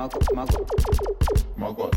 マグマグマグマグ